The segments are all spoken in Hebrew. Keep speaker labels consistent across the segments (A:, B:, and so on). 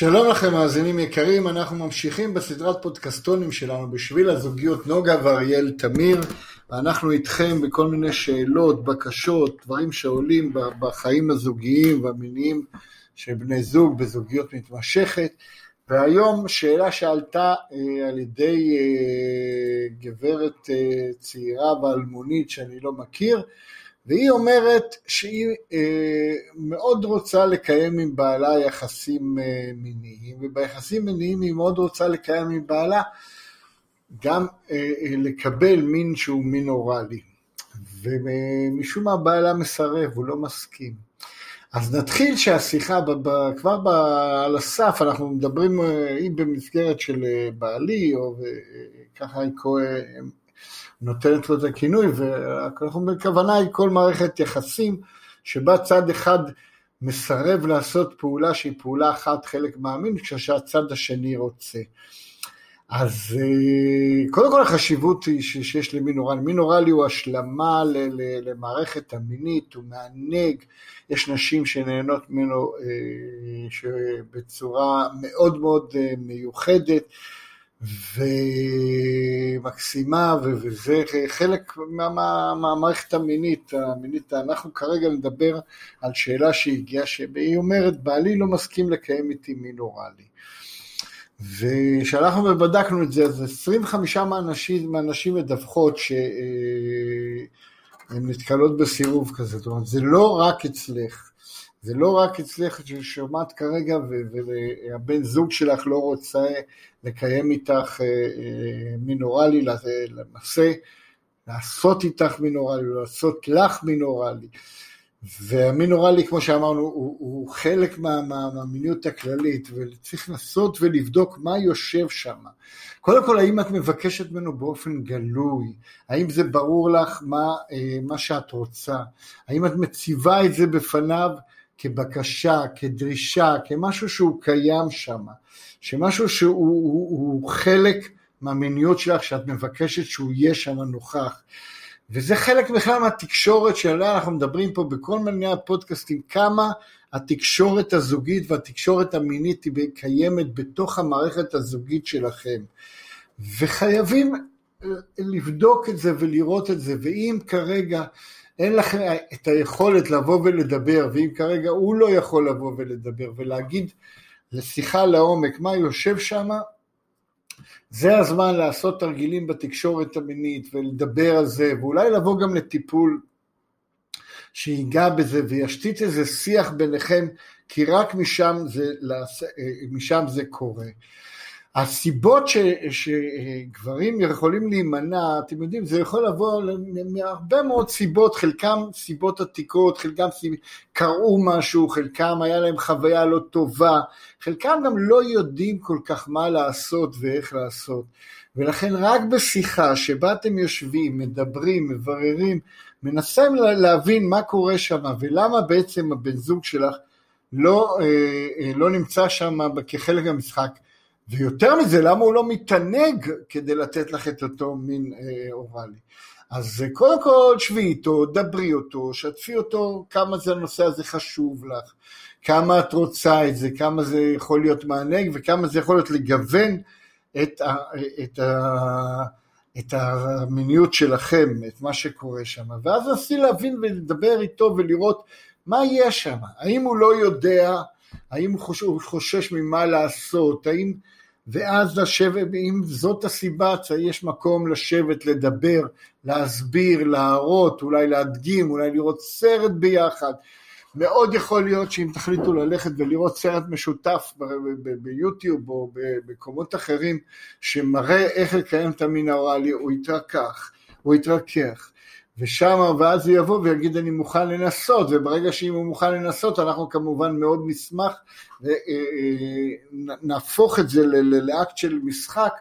A: שלום לכם מאזינים יקרים, אנחנו ממשיכים בסדרת פודקסטונים שלנו בשביל הזוגיות נוגה ואריאל תמיר ואנחנו איתכם בכל מיני שאלות, בקשות, דברים שעולים בחיים הזוגיים והמיניים של בני זוג בזוגיות מתמשכת. והיום שאלה שעלתה אה, על ידי אה, גברת אה, צעירה ואלמונית שאני לא מכיר והיא אומרת שהיא אה, מאוד רוצה לקיים עם בעלה יחסים אה, מיניים, וביחסים מיניים היא מאוד רוצה לקיים עם בעלה גם אה, לקבל מין שהוא מין אוראלי. ומשום מה בעלה מסרב, הוא לא מסכים. אז נתחיל שהשיחה, כבר על הסף, אנחנו מדברים, היא במסגרת של בעלי, או ככה היא נותנת לו את הכינוי, ואנחנו בכוונה היא כל מערכת יחסים שבה צד אחד מסרב לעשות פעולה שהיא פעולה אחת חלק מהמין, כשהצד השני רוצה. אז אה, קודם כל החשיבות היא שיש למין אוראלי, מין אוראלי הוא השלמה למערכת המינית, הוא מענג, יש נשים שנהנות ממנו אה, בצורה מאוד מאוד אה, מיוחדת, ומקסימה, וזה חלק מהמערכת המינית, המינית, אנחנו כרגע נדבר על שאלה שהגיעה, שהיא אומרת, בעלי לא מסכים לקיים איתי מין אוראלי. וכשאנחנו בדקנו את זה, אז 25 מהנשים, מהנשים מדווחות שהן נתקלות בסירוב כזה, זאת אומרת, זה לא רק אצלך. זה לא רק אצלך ששומעת כרגע והבן זוג שלך לא רוצה לקיים איתך אה, אה, מינורלי, למעשה לעשות איתך מינורלי, לעשות לך מינורלי. והמינורלי, כמו שאמרנו, הוא, הוא חלק מה, מה, מהמיניות הכללית, וצריך לנסות ולבדוק מה יושב שם. קודם כל, האם את מבקשת ממנו באופן גלוי? האם זה ברור לך מה, אה, מה שאת רוצה? האם את מציבה את זה בפניו כבקשה, כדרישה, כמשהו שהוא קיים שם, שמשהו שהוא הוא, הוא חלק מהמיניות שלך שאת מבקשת שהוא יהיה שם נוכח. וזה חלק בכלל מהתקשורת שעליה אנחנו מדברים פה בכל מיני הפודקאסטים, כמה התקשורת הזוגית והתקשורת המינית היא קיימת בתוך המערכת הזוגית שלכם. וחייבים לבדוק את זה ולראות את זה, ואם כרגע אין לכם את היכולת לבוא ולדבר, ואם כרגע הוא לא יכול לבוא ולדבר ולהגיד לשיחה לעומק מה יושב שם, זה הזמן לעשות תרגילים בתקשורת המינית ולדבר על זה, ואולי לבוא גם לטיפול שיגע בזה וישתית איזה שיח ביניכם, כי רק משם זה, משם זה קורה. הסיבות ש, שגברים יכולים להימנע, אתם יודעים, זה יכול לבוא מהרבה מאוד סיבות, חלקם סיבות עתיקות, חלקם. קראו משהו, חלקם היה להם חוויה לא טובה, חלקם גם לא יודעים כל כך מה לעשות ואיך לעשות. ולכן רק בשיחה שבה אתם יושבים, מדברים, מבררים, מנסים להבין מה קורה שם ולמה בעצם הבן זוג שלך לא, אה, אה, לא נמצא שם כחלק מהמשחק. ויותר מזה, למה הוא לא מתענג כדי לתת לך את אותו מין אה, אוראלי? אז קודם כל שבי איתו, דברי אותו, שתפי אותו כמה זה הנושא הזה חשוב לך, כמה את רוצה את זה, כמה זה יכול להיות מענג וכמה זה יכול להיות לגוון את, ה, את, ה, את המיניות שלכם, את מה שקורה שם, ואז נסי להבין ולדבר איתו ולראות מה יש שם, האם הוא לא יודע, האם הוא חושש ממה לעשות, האם... ואז לשבת, אם זאת הסיבה, יש מקום לשבת, לדבר, להסביר, להראות, אולי להדגים, אולי לראות סרט ביחד. מאוד יכול להיות שאם תחליטו ללכת ולראות סרט משותף ביוטיוב או במקומות אחרים שמראה איך לקיים את האוראלי, הוא יתרכך, הוא יתרכך. ושם, ואז הוא יבוא ויגיד אני מוכן לנסות, וברגע שאם הוא מוכן לנסות, אנחנו כמובן מאוד נשמח, ונהפוך את זה לאקט של משחק,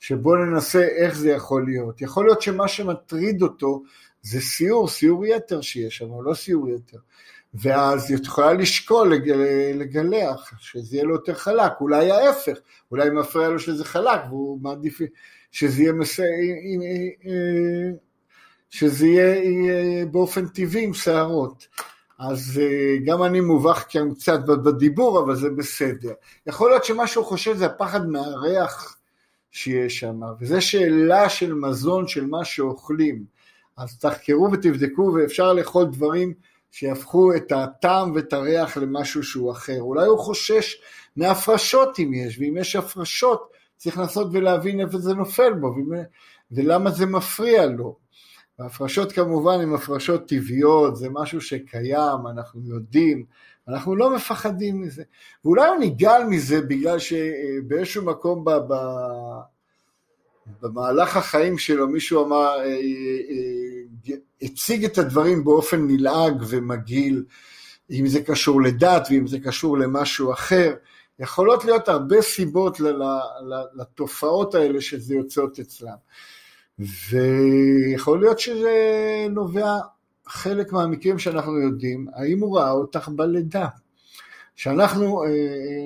A: שבו ננסה איך זה יכול להיות. יכול להיות שמה שמטריד אותו זה סיור, סיור יתר שיש שם, לא סיור יתר. ואז את יכולה לשקול לגלח, שזה יהיה לו יותר חלק, אולי ההפך, אולי מפריע לו שזה חלק, והוא מעדיף שזה יהיה, מס... שזה יהיה באופן טבעי עם שערות. אז אה, גם אני מובך כאן קצת בדיבור, אבל זה בסדר. יכול להיות שמה שהוא חושב זה הפחד מהריח שיש שם, וזו שאלה של מזון, של מה שאוכלים. אז תחקרו ותבדקו, ואפשר לאכול דברים שיהפכו את הטעם ואת הריח למשהו שהוא אחר. אולי הוא חושש מהפרשות אם יש, ואם יש הפרשות צריך לנסות ולהבין איפה זה נופל בו, ולמה זה מפריע לו. והפרשות כמובן הן הפרשות טבעיות, זה משהו שקיים, אנחנו יודעים, אנחנו לא מפחדים מזה. ואולי הוא נגעל מזה בגלל שבאיזשהו מקום ב, ב, במהלך החיים שלו מישהו אמר, אה, אה, הציג את הדברים באופן נלעג ומגעיל, אם זה קשור לדת ואם זה קשור למשהו אחר. יכולות להיות הרבה סיבות לתופעות האלה שזה יוצאות אצלם. ויכול להיות שזה נובע חלק מהמקרים שאנחנו יודעים, האם הוא ראה אותך בלידה. כשאנחנו אה,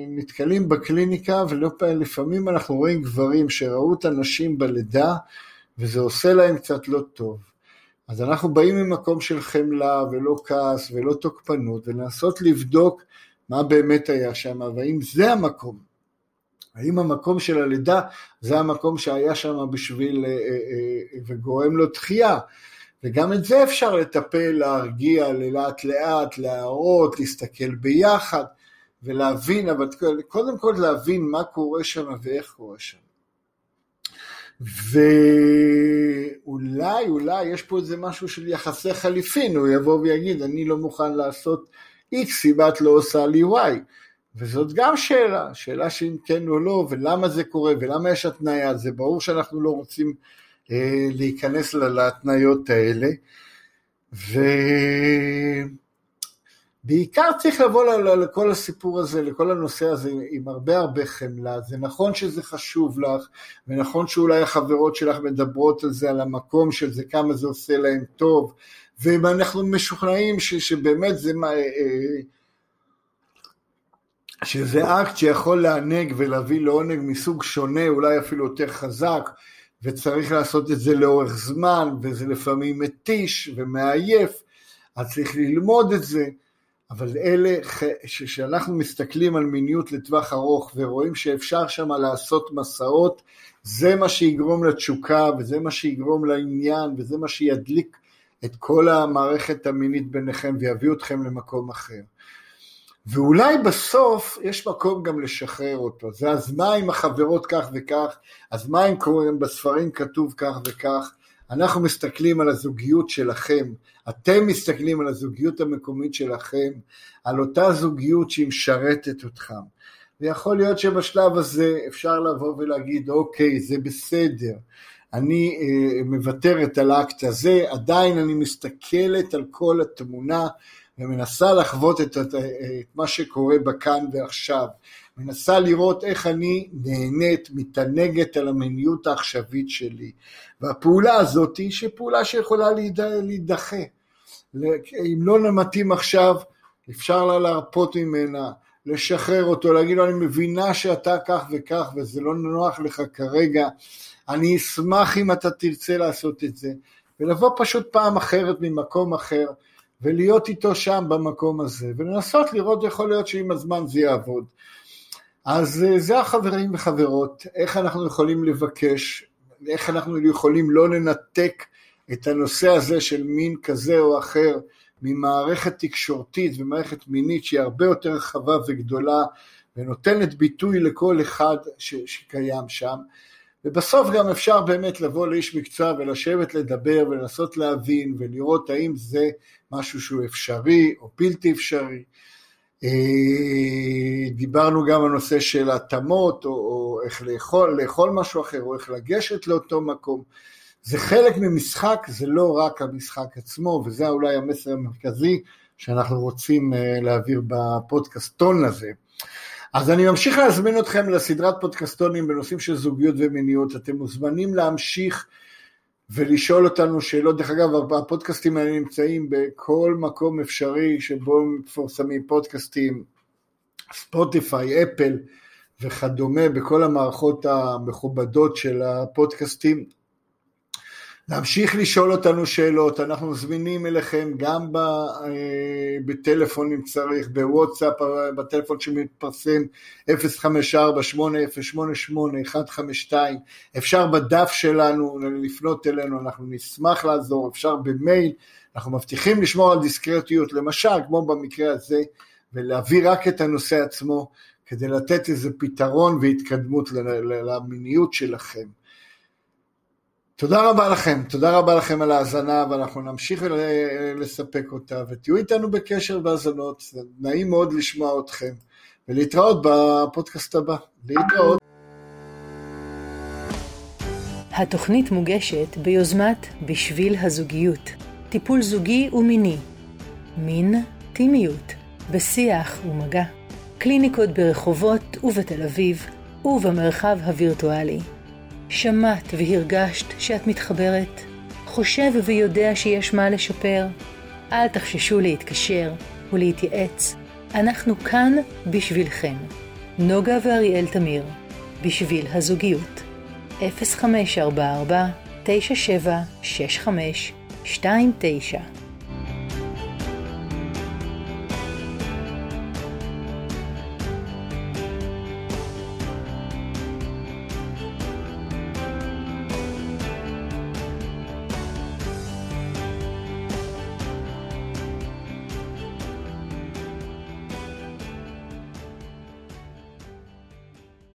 A: נתקלים בקליניקה ולפעמים אנחנו רואים גברים שראו את הנשים בלידה וזה עושה להם קצת לא טוב. אז אנחנו באים ממקום של חמלה ולא כעס ולא תוקפנות ולנסות לבדוק מה באמת היה שם והאם זה המקום. האם המקום של הלידה זה המקום שהיה שם בשביל אה, אה, אה, וגורם לו דחייה. וגם את זה אפשר לטפל, להרגיע, לאט לאט, להראות, להסתכל ביחד ולהבין, אבל קודם כל להבין מה קורה שם ואיך קורה שם. ואולי, אולי יש פה איזה משהו של יחסי חליפין, הוא יבוא ויגיד, אני לא מוכן לעשות X אם את לא עושה לי Y. וזאת גם שאלה, שאלה שאם כן או לא, ולמה זה קורה, ולמה יש התניה, זה ברור שאנחנו לא רוצים אה, להיכנס להתניות האלה, ובעיקר צריך לבוא לכל הסיפור הזה, לכל הנושא הזה עם הרבה הרבה חמלה, זה נכון שזה חשוב לך, ונכון שאולי החברות שלך מדברות על זה, על המקום של זה, כמה זה עושה להם טוב, ואם אנחנו משוכנעים ש, שבאמת זה מה... אה, אה, שזה אקט שיכול לענג ולהביא לעונג מסוג שונה, אולי אפילו יותר חזק, וצריך לעשות את זה לאורך זמן, וזה לפעמים מתיש ומעייף, אז צריך ללמוד את זה, אבל אלה, כשאנחנו מסתכלים על מיניות לטווח ארוך ורואים שאפשר שם לעשות מסעות, זה מה שיגרום לתשוקה, וזה מה שיגרום לעניין, וזה מה שידליק את כל המערכת המינית ביניכם ויביא אתכם למקום אחר. ואולי בסוף יש מקום גם לשחרר אותו. זה אז מה אם החברות כך וכך, אז מה אם קוראים בספרים כתוב כך וכך, אנחנו מסתכלים על הזוגיות שלכם, אתם מסתכלים על הזוגיות המקומית שלכם, על אותה זוגיות שהיא משרתת אתכם. ויכול להיות שבשלב הזה אפשר לבוא ולהגיד, אוקיי, זה בסדר, אני אה, מוותרת על האקט הזה, עדיין אני מסתכלת על כל התמונה, ומנסה לחוות את, את, את מה שקורה בכאן ועכשיו, מנסה לראות איך אני נהנית, מתענגת על המיניות העכשווית שלי. והפעולה הזאת היא פעולה שיכולה להידחה. אם לא מתאים עכשיו, אפשר לה להרפות ממנה, לשחרר אותו, להגיד לו, אני מבינה שאתה כך וכך וזה לא נוח לך כרגע, אני אשמח אם אתה תרצה לעשות את זה, ולבוא פשוט פעם אחרת ממקום אחר, ולהיות איתו שם במקום הזה, ולנסות לראות, יכול להיות שעם הזמן זה יעבוד. אז אה, זה החברים וחברות, איך אנחנו יכולים לבקש, איך אנחנו יכולים לא לנתק את הנושא הזה של מין כזה או אחר ממערכת תקשורתית ומערכת מינית שהיא הרבה יותר רחבה וגדולה ונותנת ביטוי לכל אחד ש, שקיים שם. ובסוף גם אפשר באמת לבוא לאיש מקצוע ולשבת לדבר ולנסות להבין ולראות האם זה משהו שהוא אפשרי או בלתי אפשרי. אה, דיברנו גם על נושא של התאמות או, או איך לאכול, לאכול משהו אחר או איך לגשת לאותו מקום זה חלק ממשחק, זה לא רק המשחק עצמו, וזה אולי המסר המרכזי שאנחנו רוצים אה, להעביר בפודקאסטון הזה. אז אני ממשיך להזמין אתכם לסדרת פודקאסטונים בנושאים של זוגיות ומיניות, אתם מוזמנים להמשיך ולשאול אותנו שאלות, דרך אגב הפודקאסטים האלה נמצאים בכל מקום אפשרי שבו מפורסמים פודקאסטים, ספוטיפיי, אפל וכדומה, בכל המערכות המכובדות של הפודקאסטים. להמשיך לשאול אותנו שאלות, אנחנו זמינים אליכם גם אה, בטלפון אם צריך, בוואטסאפ, בטלפון שמתפרסם 054-8088-152, אפשר בדף שלנו לפנות אלינו, אנחנו נשמח לעזור, אפשר במייל, אנחנו מבטיחים לשמור על דיסקרטיות, למשל, כמו במקרה הזה, ולהביא רק את הנושא עצמו, כדי לתת איזה פתרון והתקדמות למיניות שלכם. תודה רבה לכם, תודה רבה לכם על ההאזנה ואנחנו נמשיך לספק אותה ותהיו איתנו בקשר בהאזנות, נעים מאוד לשמוע אתכם ולהתראות בפודקאסט הבא, להתראות.
B: התוכנית מוגשת ביוזמת בשביל הזוגיות, טיפול זוגי ומיני, מין, טימיות, בשיח ומגע, קליניקות ברחובות ובתל אביב ובמרחב הווירטואלי. שמעת והרגשת שאת מתחברת? חושב ויודע שיש מה לשפר? אל תחששו להתקשר ולהתייעץ, אנחנו כאן בשבילכם. נוגה ואריאל תמיר, בשביל הזוגיות. 0544 9765 29